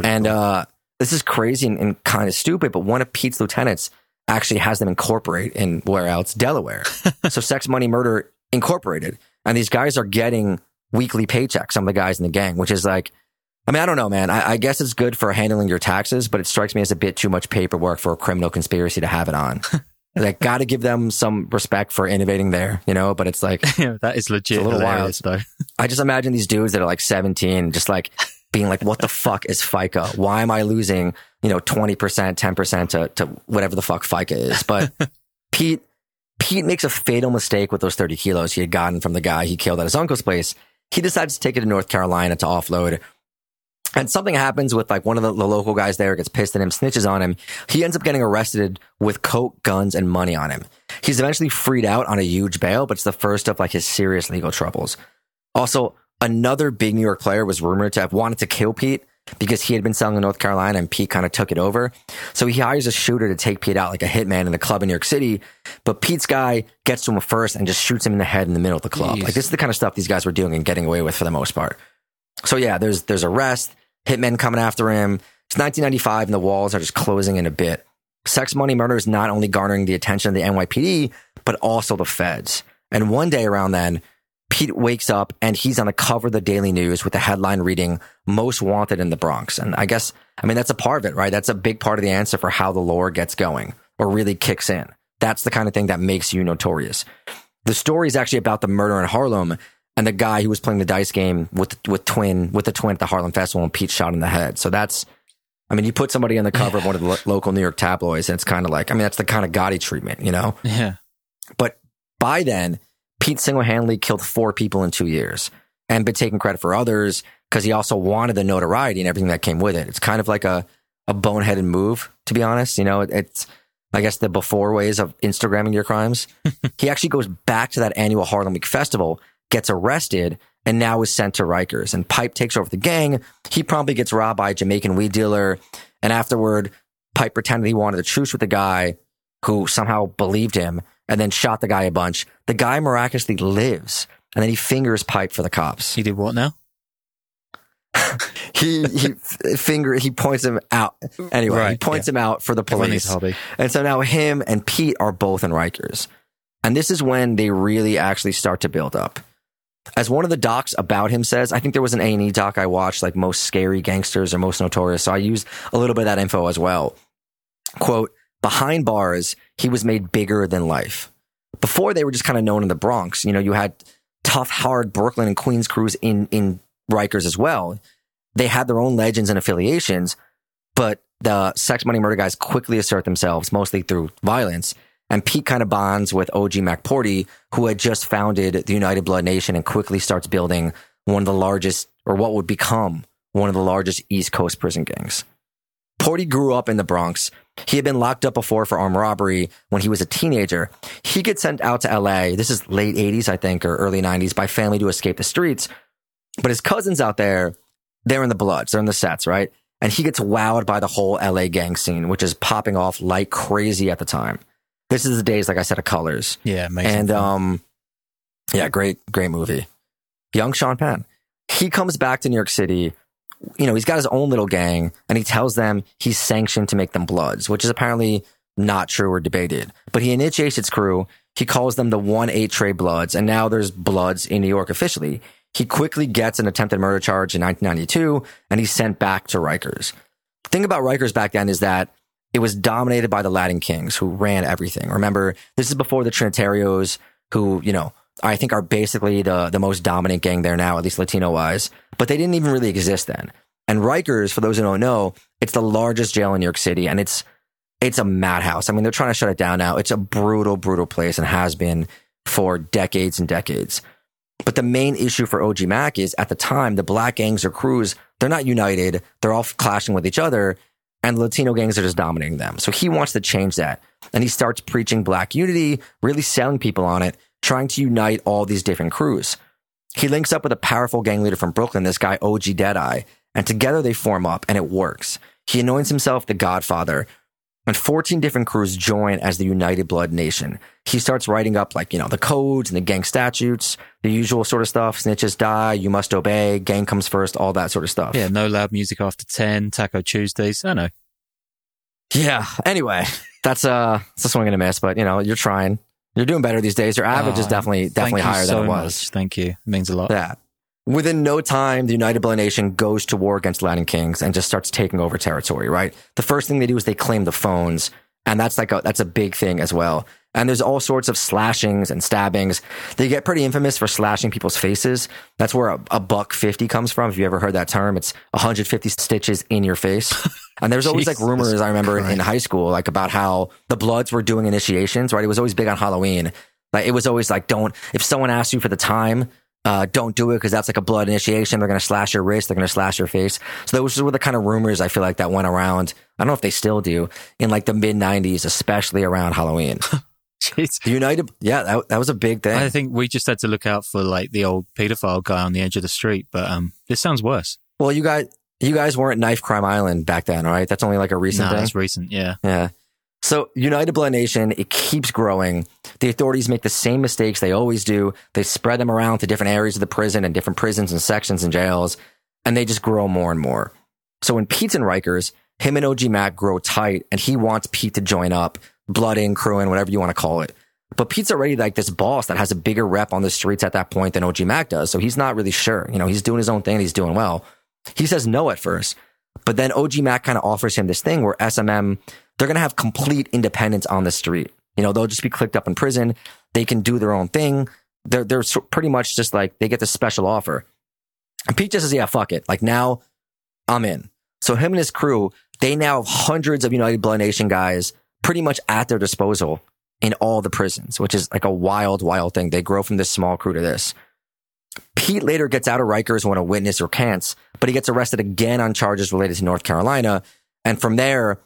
And uh, this is crazy and, and kind of stupid, but one of Pete's lieutenants actually has them incorporate in where else? Delaware. *laughs* so Sex Money Murder Incorporated. And these guys are getting weekly paychecks, some of the guys in the gang, which is like, I mean, I don't know, man. I, I guess it's good for handling your taxes, but it strikes me as a bit too much paperwork for a criminal conspiracy to have it on. *laughs* like, got to give them some respect for innovating there, you know? But it's like, *laughs* Yeah, that is legit It's a little wild, though. I just imagine these dudes that are like 17, just like being like, what the *laughs* fuck is FICA? Why am I losing, you know, 20%, 10% to, to whatever the fuck FICA is? But Pete, Pete makes a fatal mistake with those 30 kilos he had gotten from the guy he killed at his uncle's place. He decides to take it to North Carolina to offload. And something happens with like one of the, the local guys there gets pissed at him, snitches on him. He ends up getting arrested with coke, guns, and money on him. He's eventually freed out on a huge bail, but it's the first of like his serious legal troubles. Also, another big New York player was rumored to have wanted to kill Pete, because he had been selling in North Carolina and Pete kind of took it over. So he hires a shooter to take Pete out like a hitman in a club in New York City. But Pete's guy gets to him first and just shoots him in the head in the middle of the club. Jeez. Like this is the kind of stuff these guys were doing and getting away with for the most part. So yeah, there's there's arrest, hitmen coming after him. It's 1995 and the walls are just closing in a bit. Sex, money, murder is not only garnering the attention of the NYPD, but also the feds. And one day around then, Pete wakes up and he's on the cover of the Daily News with the headline reading "Most Wanted in the Bronx." And I guess, I mean, that's a part of it, right? That's a big part of the answer for how the lore gets going or really kicks in. That's the kind of thing that makes you notorious. The story is actually about the murder in Harlem and the guy who was playing the dice game with with twin with the twin at the Harlem Festival and Pete shot in the head. So that's, I mean, you put somebody on the cover of one of the lo- local New York tabloids, and it's kind of like, I mean, that's the kind of Gotti treatment, you know. Yeah. But by then, Pete single handedly killed four people in two years and been taking credit for others because he also wanted the notoriety and everything that came with it. It's kind of like a, a boneheaded move, to be honest. You know, it, it's, I guess, the before ways of Instagramming your crimes. *laughs* he actually goes back to that annual Harlem Week festival, gets arrested, and now is sent to Rikers. And Pipe takes over the gang. He promptly gets robbed by a Jamaican weed dealer. And afterward, Pipe pretended he wanted a truce with the guy who somehow believed him and then shot the guy a bunch. The guy miraculously lives. And then he fingers Pipe for the cops. He did what now? *laughs* He he finger he points him out. Anyway, he points yeah. him out for the police. And so now him and Pete are both in Rikers. And this is when they really actually start to build up. As one of the docs about him says, I think there was an A&E doc I watched, like most scary gangsters or most notorious. So I used a little bit of that info as well. Quote, behind bars, he was made bigger than life. Before they were just kind of known in the Bronx. You know, you had tough, hard Brooklyn and Queens crews in, in Rikers as well. They had their own legends and affiliations, but the sex, money, murder guys quickly assert themselves, mostly through violence. And Pete kind of bonds with OG Mac Portee, who had just founded the United Blood Nation and quickly starts building one of the largest, or what would become one of the largest East Coast prison gangs. Portee grew up in the Bronx. He had been locked up before for armed robbery when he was a teenager. He gets sent out to LA. This is late 80s, I think, or early 90s by family to escape the streets. But his cousins out there, they're in the bloods, they're in the sets, right? And he gets wowed by the whole LA gang scene, which is popping off like crazy at the time. This is the days, like I said, of colors. Yeah, amazing. And um, yeah, great, great movie. Young Sean Penn. He comes back to New York City. You know, he's got his own little gang, and he tells them he's sanctioned to make them Bloods, which is apparently not true or debated. But he initiates its crew. He calls them the One Eight Trey Bloods, and now there's Bloods in New York officially. He quickly gets an attempted murder charge in 1992, and he's sent back to Rikers. The thing about Rikers back then is that it was dominated by the Latin Kings who ran everything. Remember, this is before the Trinitarios, who, you know, I think are basically the, the most dominant gang there now, at least Latino wise, but they didn't even really exist then. And Rikers, for those who don't know, it's the largest jail in New York City and it's, it's a madhouse. I mean, they're trying to shut it down now. It's a brutal, brutal place and has been for decades and decades. But the main issue for OG Mac is at the time, the black gangs or crews, they're not united. They're all clashing with each other and Latino gangs are just dominating them. So he wants to change that. And he starts preaching black unity, really selling people on it, trying to unite all these different crews. He links up with a powerful gang leader from Brooklyn, this guy OG Deadeye, and together they form up and it works. He anoints himself the Godfather, and 14 different crews join as the United Blood Nation. He starts writing up like, you know, the codes and the gang statutes, the usual sort of stuff. Snitches die, you must obey, gang comes first, all that sort of stuff. yeah, no loud music after 10, Taco Tuesdays. I know. Yeah. Anyway, that's uh that's a swing and a miss, but you know, you're trying. You're doing better these days. Your average is Oh, definitely definitely higher so than it much. was. Thank you. It means a lot. Yeah. Within no time, the United Blood Nation goes to war against Latin Kings and just starts taking over territory, right? The first thing they do is they claim the phones, and that's like a that's a big thing as well. And there's all sorts of slashings and stabbings. They get pretty infamous for slashing people's faces. That's where a, a buck 50 comes from. If you ever heard that term, it's 150 stitches in your face. *laughs* And there's always like rumors I remember in high school, like about how the Bloods were doing initiations, right? It was always big on Halloween. Like it was always like, don't, if someone asks you for the time, uh, don't do it because that's like a blood initiation. They're going to slash your wrist. They're going to slash your face. So those were the kind of rumors I feel like that went around. I don't know if they still do in like the mid 90s, especially around Halloween. *laughs* Jeez. The United, yeah, that, that was a big thing. I think we just had to look out for like the old pedophile guy on the edge of the street, but um, this sounds worse. Well, you guys, You guys weren't Knife Crime Island back then, right? That's only like a recent No, thing. that's recent. Yeah. Yeah. So United Blood Nation, it keeps growing. The authorities make the same mistakes they always do. They spread them around to different areas of the prison and different prisons and sections and jails, and they just grow more and more. So when Pete's in Rikers, him and OG Mac grow tight, and he wants Pete to join up, blood in, crew in, whatever you want to call it. But Pete's already like this boss that has a bigger rep on the streets at that point than OG Mac does. So he's not really sure. You know, he's doing his own thing and he's doing well. He says no at first. But then OG Mac kind of offers him this thing where SMM, they're going to have complete independence on the street. You know, they'll just be clicked up in prison. They can do their own thing. They're, they're pretty much just like, they get the special offer. And Pete just says, yeah, fuck it. Like now I'm in. So him and his crew, they now have hundreds of United Blood Nation guys pretty much at their disposal in all the prisons, which is like a wild, wild thing. They grow from this small crew to this. Pete later gets out of Rikers when a witness recants, but he gets arrested again on charges related to North Carolina. And from there,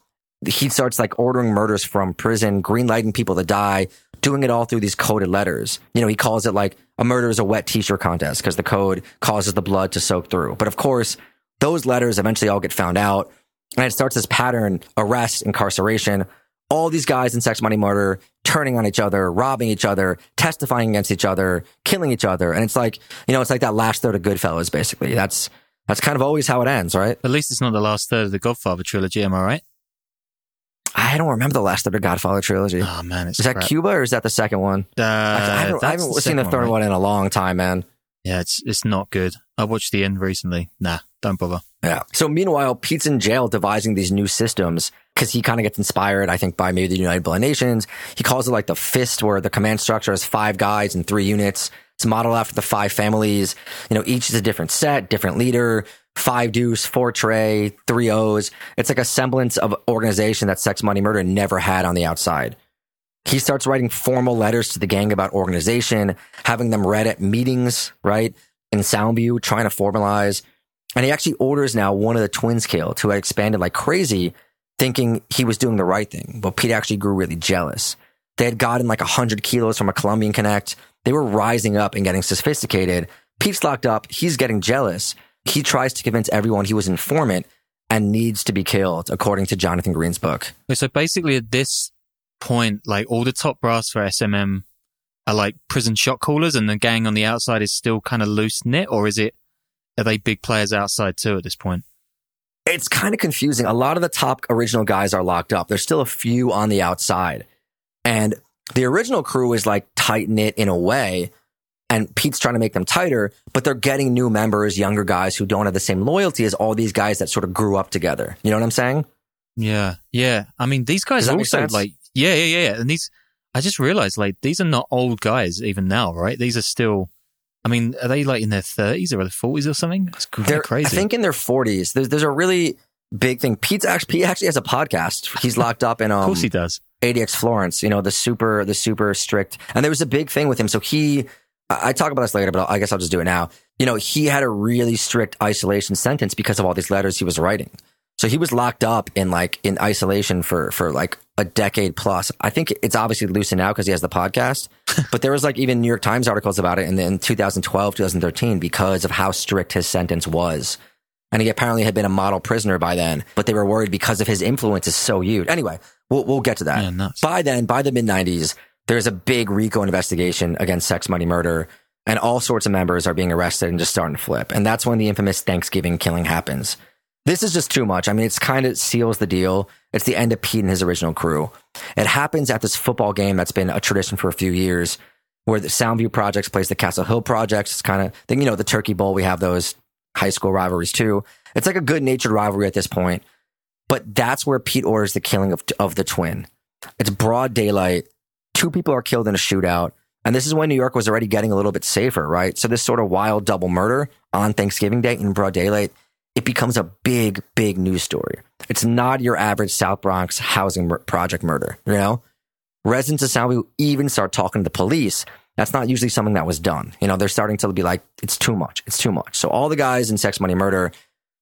he starts like ordering murders from prison, green lighting people to die, doing it all through these coded letters. You know, he calls it like a murder is a wet t-shirt contest because the code causes the blood to soak through. But of course, those letters eventually all get found out and it starts this pattern, arrest, incarceration, all these guys in sex, money, murder, turning on each other, robbing each other, testifying against each other, killing each other. And it's like, you know, it's like that last third of Goodfellas, basically. That's, that's kind of always how it ends, right? At least it's not the last third of the Godfather trilogy. Am I right? I don't remember the last of Godfather trilogy. Oh man, it's Is that crap. Cuba or is that the second one? Uh, I, I haven't, I haven't the seen the third right? one in a long time, man. Yeah, it's it's not good. I watched the end recently. Nah, don't bother. Yeah. So meanwhile, Pete's in jail devising these new systems because he kind of gets inspired, I think, by maybe the United Blood Nations. He calls it like the fist where the command structure has five guys and three units. It's modeled after the five families. You know, each is a different set, different leader, five deuce, four tray, three O's. It's like a semblance of organization that Sex Money Murder never had on the outside. He starts writing formal letters to the gang about organization, having them read at meetings, right? In Soundview, trying to formalize. And he actually orders now one of the twins killed who had expanded like crazy, thinking he was doing the right thing. But Pete actually grew really jealous. They had gotten like 100 kilos from a Colombian connect. They were rising up and getting sophisticated. Pete's locked up. He's getting jealous. He tries to convince everyone he was informant and needs to be killed, according to Jonathan Green's book. So basically, at this point, like all the top brass for SMM are like prison shot callers, and the gang on the outside is still kind of loose knit, or is it? Are they big players outside too at this point? it's kind of confusing. A lot of the top original guys are locked up. There's still a few on the outside. And the original crew is like tight knit in a way. And Pete's trying to make them tighter, but they're getting new members, younger guys who don't have the same loyalty as all these guys that sort of grew up together. You know what I'm saying? Yeah, yeah. I mean, these guys Does like, yeah, yeah, yeah, yeah. And these, I just realized like these are not old guys even now, right? These are still. I mean, are they like in their thirties or their forties or something? It's kind They're, crazy. I think in their 40s. There's, there's a really big thing. Pete's actually, Pete actually has a podcast. He's locked up in, um, *laughs* of course he does. ADX Florence, you know, the super, the super strict. And there was a big thing with him. So he, I talk about this later, but I guess I'll just do it now. You know, he had a really strict isolation sentence because of all these letters he was writing. So he was locked up in like in isolation for, for like a decade plus. I think it's obviously loosened now because he has the podcast, *laughs* but there was like even New York Times articles about it in, in 2012, 2013 because of how strict his sentence was. And he apparently had been a model prisoner by then, but they were worried because of his influence is so huge. Anyway, we'll, we'll get to that. Yeah. By then, by the mid 90s, there's a big RICO investigation against sex, money, murder, and all sorts of members are being arrested and just starting to flip. And that's when the infamous Thanksgiving killing happens. This is just too much. I mean, it's kind of seals the deal. It's the end of Pete and his original crew. It happens at this football game that's been a tradition for a few years where the Soundview Projects plays the Castle Hill Projects. It's kind of, you know, the Turkey Bowl. We have those high school rivalries too. It's like a good natured rivalry at this point. But that's where Pete orders the killing of, of the twin. It's broad daylight. Two people are killed in a shootout. And this is when New York was already getting a little bit safer, right? So this sort of wild double murder on Thanksgiving Day in broad daylight, it becomes a big, big news story. It's not your average South Bronx housing mur- project murder, you know? Residents of Soundview even start talking to the police. That's not usually something that was done. You know, they're starting to be like, it's too much. It's too much. So all the guys in sex, money, murder,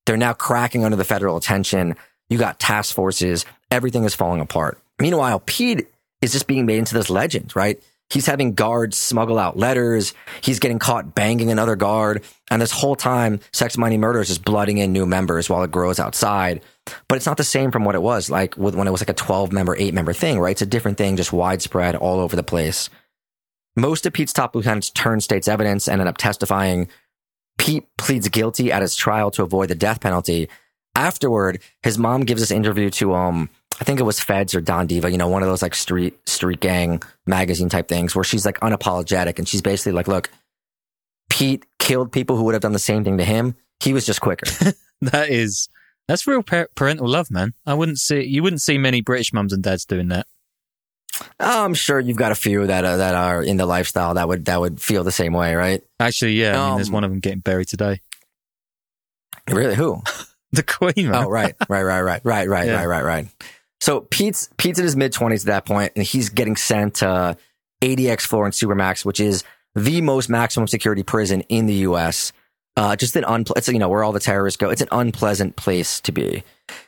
they're now cracking under the federal attention. You got task forces. Everything is falling apart. Meanwhile, Pete is just being made into this legend, right? He's having guards smuggle out letters. He's getting caught banging another guard. And this whole time, Sex Money Murder is just blooding in new members while it grows outside. But it's not the same from what it was like with, when it was like a 12 member, eight member thing, right? It's a different thing, just widespread all over the place. Most of Pete's top lieutenants turn state's evidence and end up testifying. Pete pleads guilty at his trial to avoid the death penalty. Afterward, his mom gives this interview to um I think it was Feds or Don Diva, you know, one of those like street street gang magazine type things where she's like unapologetic and she's basically like, look, Pete killed people who would have done the same thing to him. He was just quicker. *laughs* that is that's real parental love, man. I wouldn't see you wouldn't see many British mums and dads doing that. Oh, I'm sure you've got a few that uh, that are in the lifestyle that would that would feel the same way, right? Actually, yeah. I mean, there's um, one of them getting buried today. Really? Who? *laughs* the Queen. Man. Oh, right, right, right, right, right, right, *laughs* yeah. right, right, right. So Pete's Pete's in his mid twenties at that point, and he's getting sent to ADX Florence Supermax, which is the most maximum security prison in the U.S. Uh, just an unple- it's you know where all the terrorists go. It's an unpleasant place to be,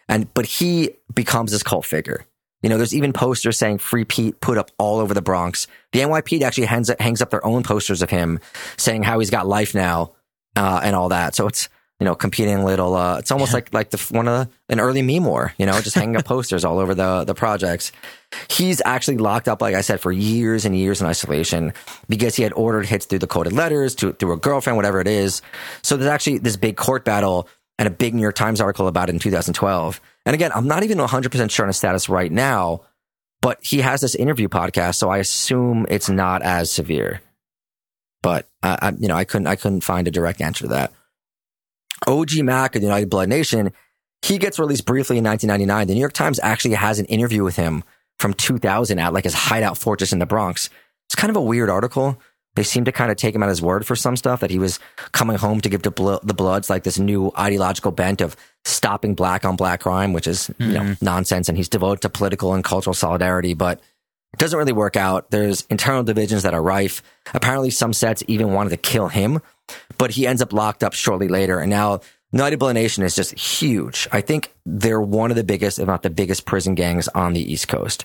and but he becomes this cult figure. You know, there's even posters saying "Free Pete" put up all over the Bronx. The NYPD actually hangs, up, hangs up their own posters of him saying how he's got life now uh, and all that. So it's you know, competing little, uh, it's almost like, like the, one of the, an early meme war, you know, just hanging up *laughs* posters all over the, the projects. He's actually locked up, like I said, for years and years in isolation because he had ordered hits through the coded letters to, through a girlfriend, whatever it is. So there's actually this big court battle and a big New York Times article about it in 2012. And again, I'm not even 100% sure on his status right now, but he has this interview podcast. So I assume it's not as severe, but I, I you know, I couldn't, I couldn't find a direct answer to that. OG Mac of the United Blood Nation, he gets released briefly in 1999. The New York Times actually has an interview with him from 2000 at like his hideout fortress in the Bronx. It's kind of a weird article. They seem to kind of take him at his word for some stuff that he was coming home to give to blo- the Bloods like this new ideological bent of stopping black on black crime, which is mm-hmm. you know mm-hmm. nonsense. And he's devoted to political and cultural solidarity, but it doesn't really work out. There's internal divisions that are rife. Apparently, some sets even wanted to kill him but he ends up locked up shortly later. And now United Blood Nation is just huge. I think they're one of the biggest, if not the biggest prison gangs on the East Coast.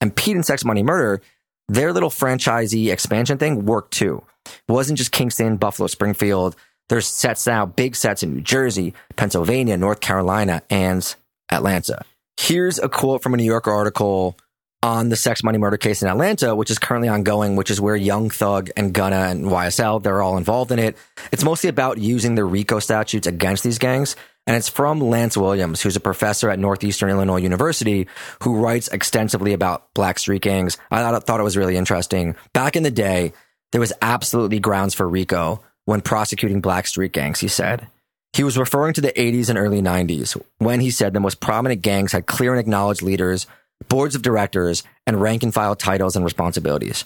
And Pete and Sex Money Murder, their little franchisee expansion thing worked too. It wasn't just Kingston, Buffalo, Springfield. There's sets now, big sets in New Jersey, Pennsylvania, North Carolina, and Atlanta. Here's a quote from a New Yorker article on the sex money murder case in Atlanta, which is currently ongoing, which is where Young Thug and Gunna and YSL, they're all involved in it. It's mostly about using the RICO statutes against these gangs. And it's from Lance Williams, who's a professor at Northeastern Illinois University, who writes extensively about black street gangs. I thought, it was really interesting. Back in the day, there was absolutely grounds for RICO when prosecuting black street gangs, he said. He was referring to the 80s and early 90s when he said the most prominent gangs had clear and acknowledged leaders boards of directors, and rank and file titles and responsibilities.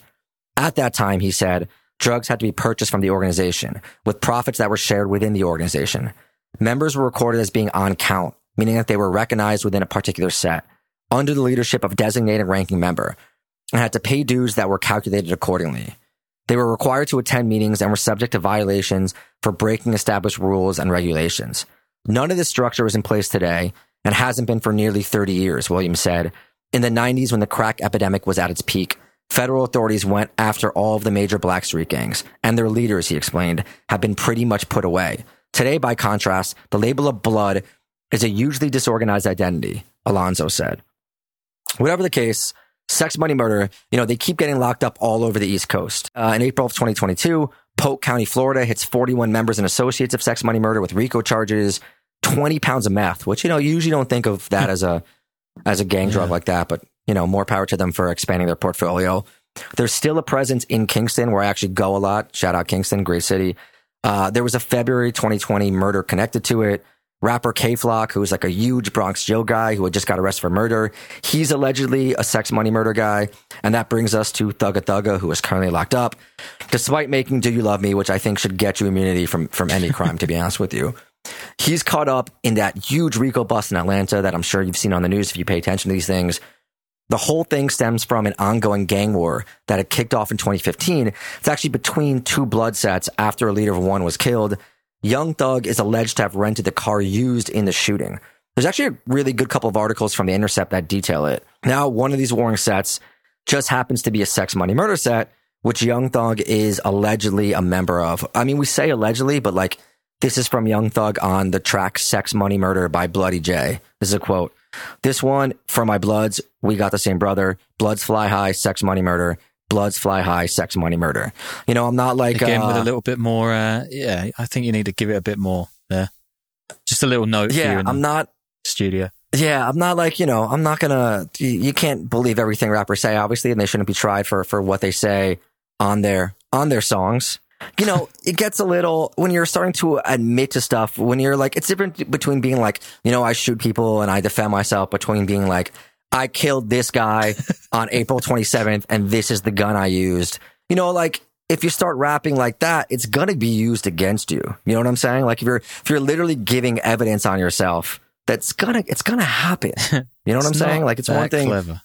At that time, he said, drugs had to be purchased from the organization, with profits that were shared within the organization. Members were recorded as being on count, meaning that they were recognized within a particular set, under the leadership of a designated ranking member, and had to pay dues that were calculated accordingly. They were required to attend meetings and were subject to violations for breaking established rules and regulations. None of this structure is in place today and hasn't been for nearly 30 years, Williams said, in the 90s, when the crack epidemic was at its peak, federal authorities went after all of the major black street gangs, and their leaders, he explained, have been pretty much put away. Today, by contrast, the label of blood is a hugely disorganized identity, Alonso said. Whatever the case, sex, money, murder, you know, they keep getting locked up all over the East Coast. Uh, in April of 2022, Polk County, Florida hits 41 members and associates of sex, money, murder with RICO charges, 20 pounds of meth, which, you know, you usually don't think of that *laughs* as a as a gang yeah. drug like that, but you know, more power to them for expanding their portfolio. There's still a presence in Kingston where I actually go a lot. Shout out Kingston, great city. Uh, there was a February 2020 murder connected to it. Rapper Kay Flock, who was like a huge Bronx Joe guy who had just got arrested for murder. He's allegedly a sex money murder guy. And that brings us to Thugga Thugga, who is currently locked up, despite making Do You Love Me, which I think should get you immunity from, from any crime, to be honest with you. He's caught up in that huge RICO bust in Atlanta that I'm sure you've seen on the news if you pay attention to these things. The whole thing stems from an ongoing gang war that had kicked off in 2015. It's actually between two blood sets after a leader of one was killed. Young Thug is alleged to have rented the car used in the shooting. There's actually a really good couple of articles from The Intercept that detail it. Now, one of these warring sets just happens to be a sex money murder set, which Young Thug is allegedly a member of. I mean, we say allegedly, but like this is from Young Thug on the track Sex Money Murder by Bloody J. This is a quote. This one for my bloods, we got the same brother. Bloods fly high, sex money murder. Bloods fly high, sex money murder. You know, I'm not like Again, uh, with a little bit more. Uh, yeah, I think you need to give it a bit more there. Just a little note. yeah, I'm not studio. Yeah, I'm not like, you know, I'm not gonna, you, you can't believe everything rappers say, obviously, and they shouldn't be tried for, for what they say on their, on their songs. You know, it gets a little, when you're starting to admit to stuff, when you're like, it's different between being like, you know, I shoot people and I defend myself between being like, I killed this guy *laughs* on April 27th and this is the gun I used. You know, like, if you start rapping like that, it's gonna be used against you. You know what I'm saying? Like if you're, if you're literally giving evidence on yourself, that's gonna, it's gonna happen. *laughs* You know what I'm saying? Like it's one thing, Clever.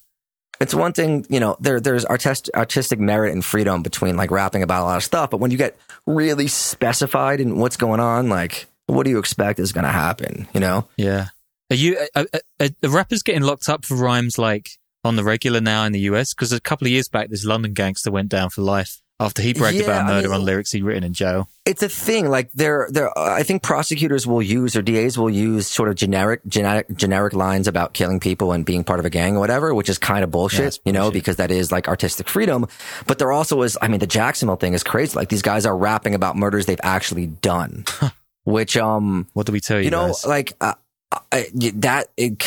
It's one thing, you know, there, there's artist, artistic merit and freedom between like rapping about a lot of stuff. But when you get really specified in what's going on, like, what do you expect is going to happen? You know? Yeah. Are you uh, uh, uh, are, are, are the rappers getting locked up for rhymes like on the regular now in the US? Because a couple of years back, this London gangster went down for life after he bragged Yeah, about I murder mean- on lyrics he'd written in jail. It's a thing. Like there, there, uh, I think prosecutors will use or DAs will use sort of generic, generic, generic lines about killing people and being part of a gang or whatever, which is kind of bullshit, it's you know, because that is like artistic freedom. But there also is, I mean, the Jacksonville thing is crazy. Like these guys are rapping about murders they've actually done, which, um, What do we tell you? you know, guys? like uh, I, that, it,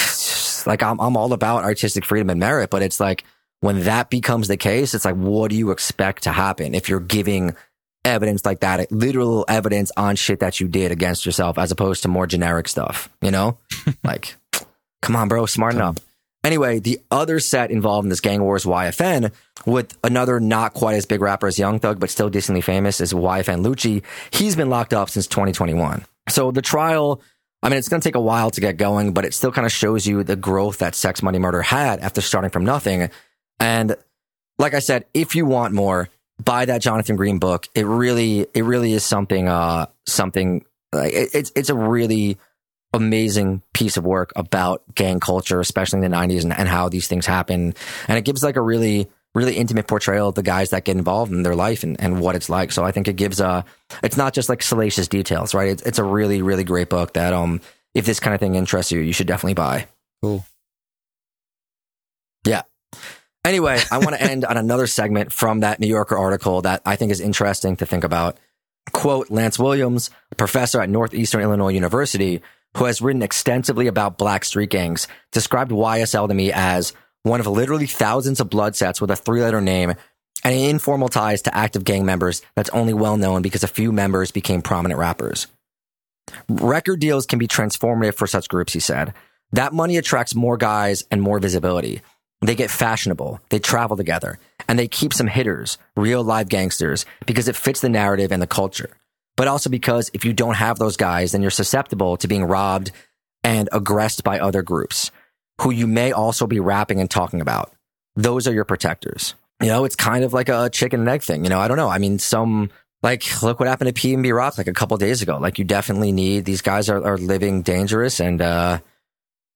like I'm, I'm all about artistic freedom and merit, but it's like when that becomes the case, it's like, what do you expect to happen if you're giving evidence like that, literal evidence on shit that you did against yourself, as opposed to more generic stuff? You know, *laughs* like, come on, bro, smarten up. Anyway, the other set involved in this Gang Wars YFN with another not quite as big rapper as Young Thug, but still decently famous is YFN Lucci. He's been locked up since 2021. So the trial, I mean, it's going to take a while to get going, but it still kind of shows you the growth that Sex Money Murder had after starting from nothing. And like I said, if you want more, buy that Jonathan Green book. It really, it really is something, uh, something like it, it's, it's a really amazing piece of work about gang culture, especially in the 90s and, and how these things happen. And it gives like a really, really intimate portrayal of the guys that get involved in their life and, and what it's like. So I think it gives a, it's not just like salacious details, right? It's, it's a really, really great book that, um, if this kind of thing interests you, you should definitely buy. Cool. Anyway, I want to *laughs* end on another segment from that New Yorker article that I think is interesting to think about. Quote, Lance Williams, a professor at Northeastern Illinois University, who has written extensively about black street gangs, described YSL to me as one of literally thousands of blood sets with a three letter name and informal ties to active gang members that's only well known because a few members became prominent rappers. Record deals can be transformative for such groups, he said. That money attracts more guys and more visibility. They get fashionable, they travel together, and they keep some hitters, real live gangsters, because it fits the narrative and the culture. But also because if you don't have those guys, then you're susceptible to being robbed and aggressed by other groups who you may also be rapping and talking about. Those are your protectors. You know, it's kind of like a chicken and egg thing. You know, I don't know. I mean, some like look what happened to PNB Rock like a couple days ago. Like you definitely need these guys are, are living dangerous and uh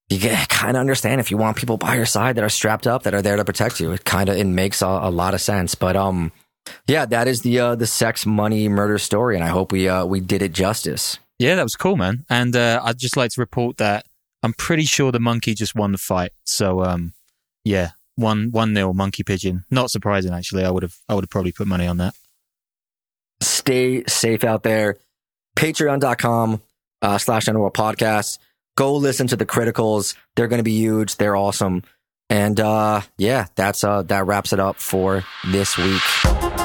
you kind of understand if you want people by your side that are strapped up that are there to protect you. It kind of it makes a, a lot of sense. But um yeah, that is the uh the sex money murder story and I hope we uh we did it justice. Yeah, that was cool, man. And uh, I'd just like to report that I'm pretty sure the monkey just won the fight. So, um, yeah, one one nil monkey pigeon. Not surprising, actually. I would have I would have probably put money on that. Stay safe out there. Patreon.com uh, slash Underworld Podcast. Go listen to the criticals. They're going to be huge. They're awesome. And uh, yeah, that's uh, that wraps it up for this week.